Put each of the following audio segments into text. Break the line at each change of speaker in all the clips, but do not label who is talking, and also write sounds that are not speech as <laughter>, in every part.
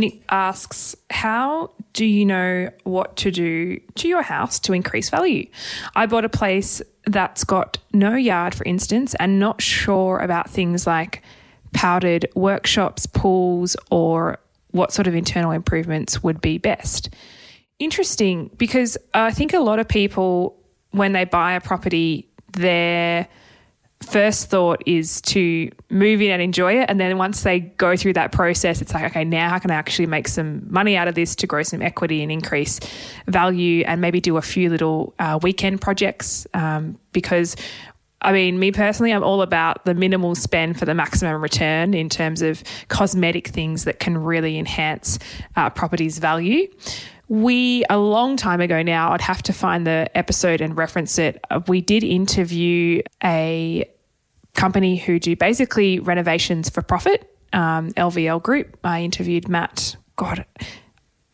Nick asks, How do you know what to do to your house to increase value? I bought a place that's got no yard, for instance, and not sure about things like powdered workshops, pools, or what sort of internal improvements would be best. Interesting because I think a lot of people, when they buy a property, they're first thought is to move in and enjoy it. And then once they go through that process, it's like, okay, now how can I actually make some money out of this to grow some equity and increase value and maybe do a few little uh, weekend projects? Um, because I mean, me personally, I'm all about the minimal spend for the maximum return in terms of cosmetic things that can really enhance uh, property's value. We, a long time ago now, I'd have to find the episode and reference it. Uh, we did interview a company who do basically renovations for profit, um, LVL Group. I interviewed Matt, God,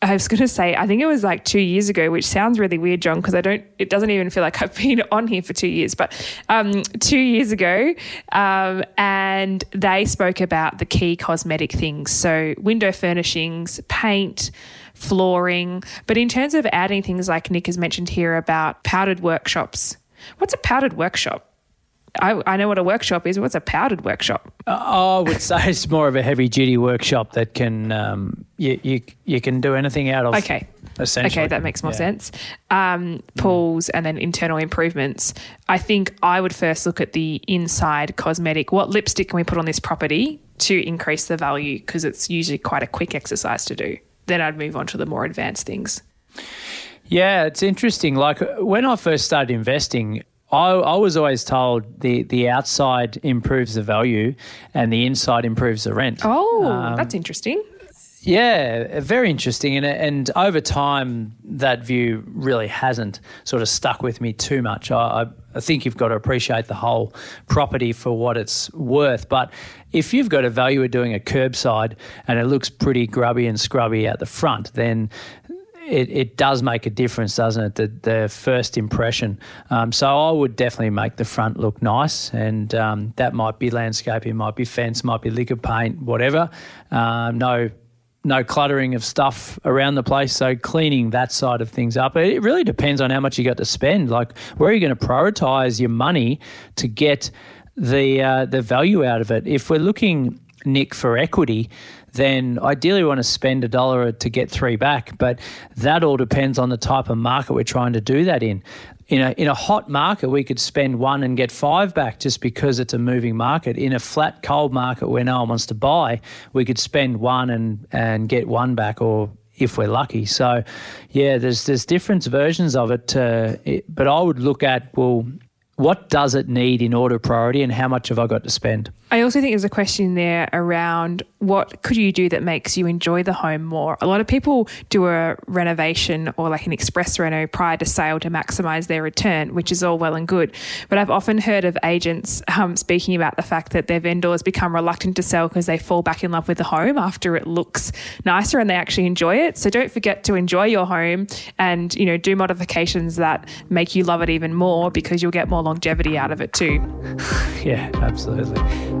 I was going to say, I think it was like two years ago, which sounds really weird, John, because I don't, it doesn't even feel like I've <laughs> been on here for two years, but um, two years ago. Um, and they spoke about the key cosmetic things. So, window furnishings, paint, flooring. But in terms of adding things like Nick has mentioned here about powdered workshops, what's a powdered workshop? I, I know what a workshop is. What's a powdered workshop?
I would <laughs> say it's more of a heavy duty workshop that can um, you, you you can do anything out of.
Okay.
Essentially.
Okay, that makes more yeah. sense. Um, pools and then internal improvements. I think I would first look at the inside cosmetic. What lipstick can we put on this property to increase the value? Because it's usually quite a quick exercise to do. Then I'd move on to the more advanced things.
Yeah, it's interesting. Like when I first started investing, I, I, was always told the, the outside improves the value and the inside improves the rent.
Oh, um, that's interesting.
Yeah, very interesting. And, and over time, that view really hasn't sort of stuck with me too much. I, I think you've got to appreciate the whole property for what it's worth. But if you've got a valuer doing a curbside and it looks pretty grubby and scrubby at the front, then it, it does make a difference, doesn't it? The, the first impression. Um, so I would definitely make the front look nice, and um, that might be landscaping, might be fence, might be liquor paint, whatever. Um, no no cluttering of stuff around the place. So cleaning that side of things up. It really depends on how much you got to spend. Like where are you going to prioritize your money to get the uh, the value out of it? If we're looking, Nick, for equity then ideally we want to spend a dollar to get three back. But that all depends on the type of market we're trying to do that in. In a, in a hot market, we could spend one and get five back just because it's a moving market. In a flat, cold market where no one wants to buy, we could spend one and, and get one back or if we're lucky. So, yeah, there's there's different versions of it, uh, it, but I would look at well, what does it need in order priority, and how much have I got to spend?
I also think there's a question there around what could you do that makes you enjoy the home more. A lot of people do a renovation or like an express reno prior to sale to maximize their return, which is all well and good. But I've often heard of agents um, speaking about the fact that their vendors become reluctant to sell because they fall back in love with the home after it looks nicer and they actually enjoy it. So don't forget to enjoy your home and you know do modifications that make you love it even more because you'll get more longevity out of it too. <sighs>
yeah, absolutely.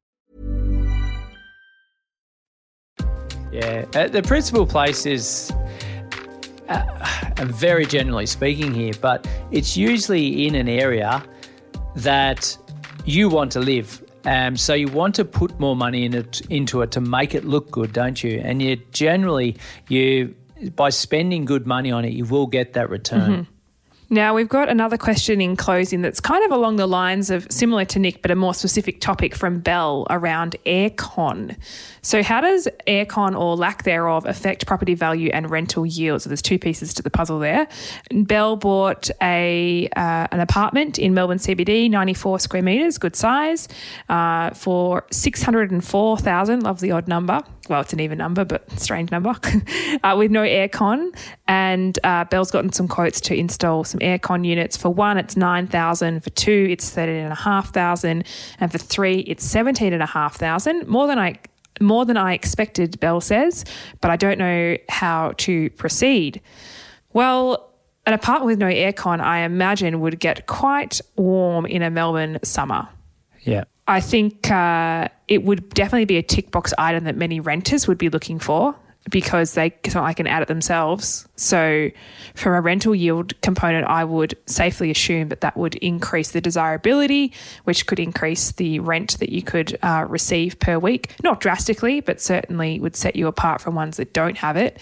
Yeah, uh, the principal place is uh, very generally speaking here, but it's usually in an area that you want to live um, so you want to put more money in it, into it to make it look good, don't you? And you generally you by spending good money on it, you will get that return. Mm-hmm.
Now, we've got another question in closing that's kind of along the lines of similar to Nick, but a more specific topic from Bell around aircon. So, how does aircon or lack thereof affect property value and rental yield? So, there's two pieces to the puzzle there. Bell bought a uh, an apartment in Melbourne CBD, 94 square metres, good size, uh, for 604,000. Love the odd number well, it's an even number, but strange number, <laughs> uh, with no aircon. And uh, Bell's gotten some quotes to install some aircon units. For one, it's 9,000. For two, it's 13,500. And for three, it's 17,500. More than I more than I expected, Bell says, but I don't know how to proceed. Well, an apartment with no aircon, I imagine, would get quite warm in a Melbourne summer.
Yeah.
I think uh, it would definitely be a tick box item that many renters would be looking for because they it's not like can add it themselves. So, from a rental yield component, I would safely assume that that would increase the desirability, which could increase the rent that you could uh, receive per week. Not drastically, but certainly would set you apart from ones that don't have it.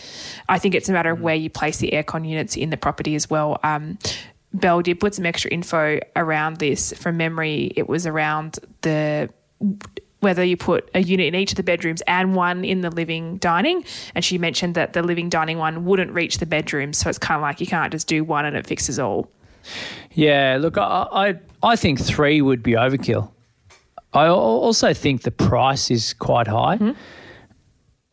I think it's a matter of where you place the aircon units in the property as well. Um, Bell did put some extra info around this. From memory, it was around the whether you put a unit in each of the bedrooms and one in the living dining. And she mentioned that the living dining one wouldn't reach the bedrooms, so it's kind of like you can't just do one and it fixes all.
Yeah, look, I I, I think three would be overkill. I also think the price is quite high. Mm-hmm.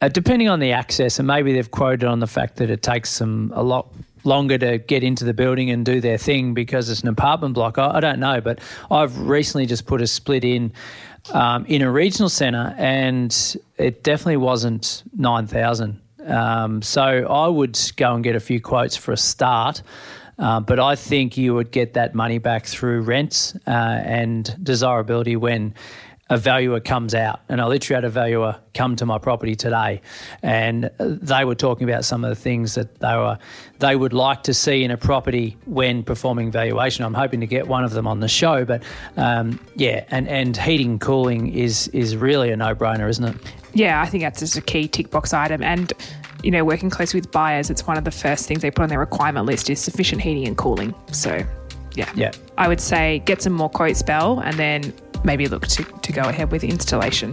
Uh, depending on the access, and maybe they've quoted on the fact that it takes them a lot longer to get into the building and do their thing because it's an apartment block. I, I don't know, but I've recently just put a split in um, in a regional centre, and it definitely wasn't nine thousand. Um, so I would go and get a few quotes for a start. Uh, but I think you would get that money back through rents uh, and desirability when a valuer comes out, and I literally had a valuer come to my property today, and they were talking about some of the things that they were they would like to see in a property when performing valuation. I'm hoping to get one of them on the show, but um, yeah, and and heating and cooling is is really a no brainer, isn't it?
Yeah, I think that's just a key tick box item, and you know, working closely with buyers, it's one of the first things they put on their requirement list is sufficient heating and cooling. So yeah.
Yeah.
I would say get some more quotes, Bell, and then maybe look to, to go ahead with installation.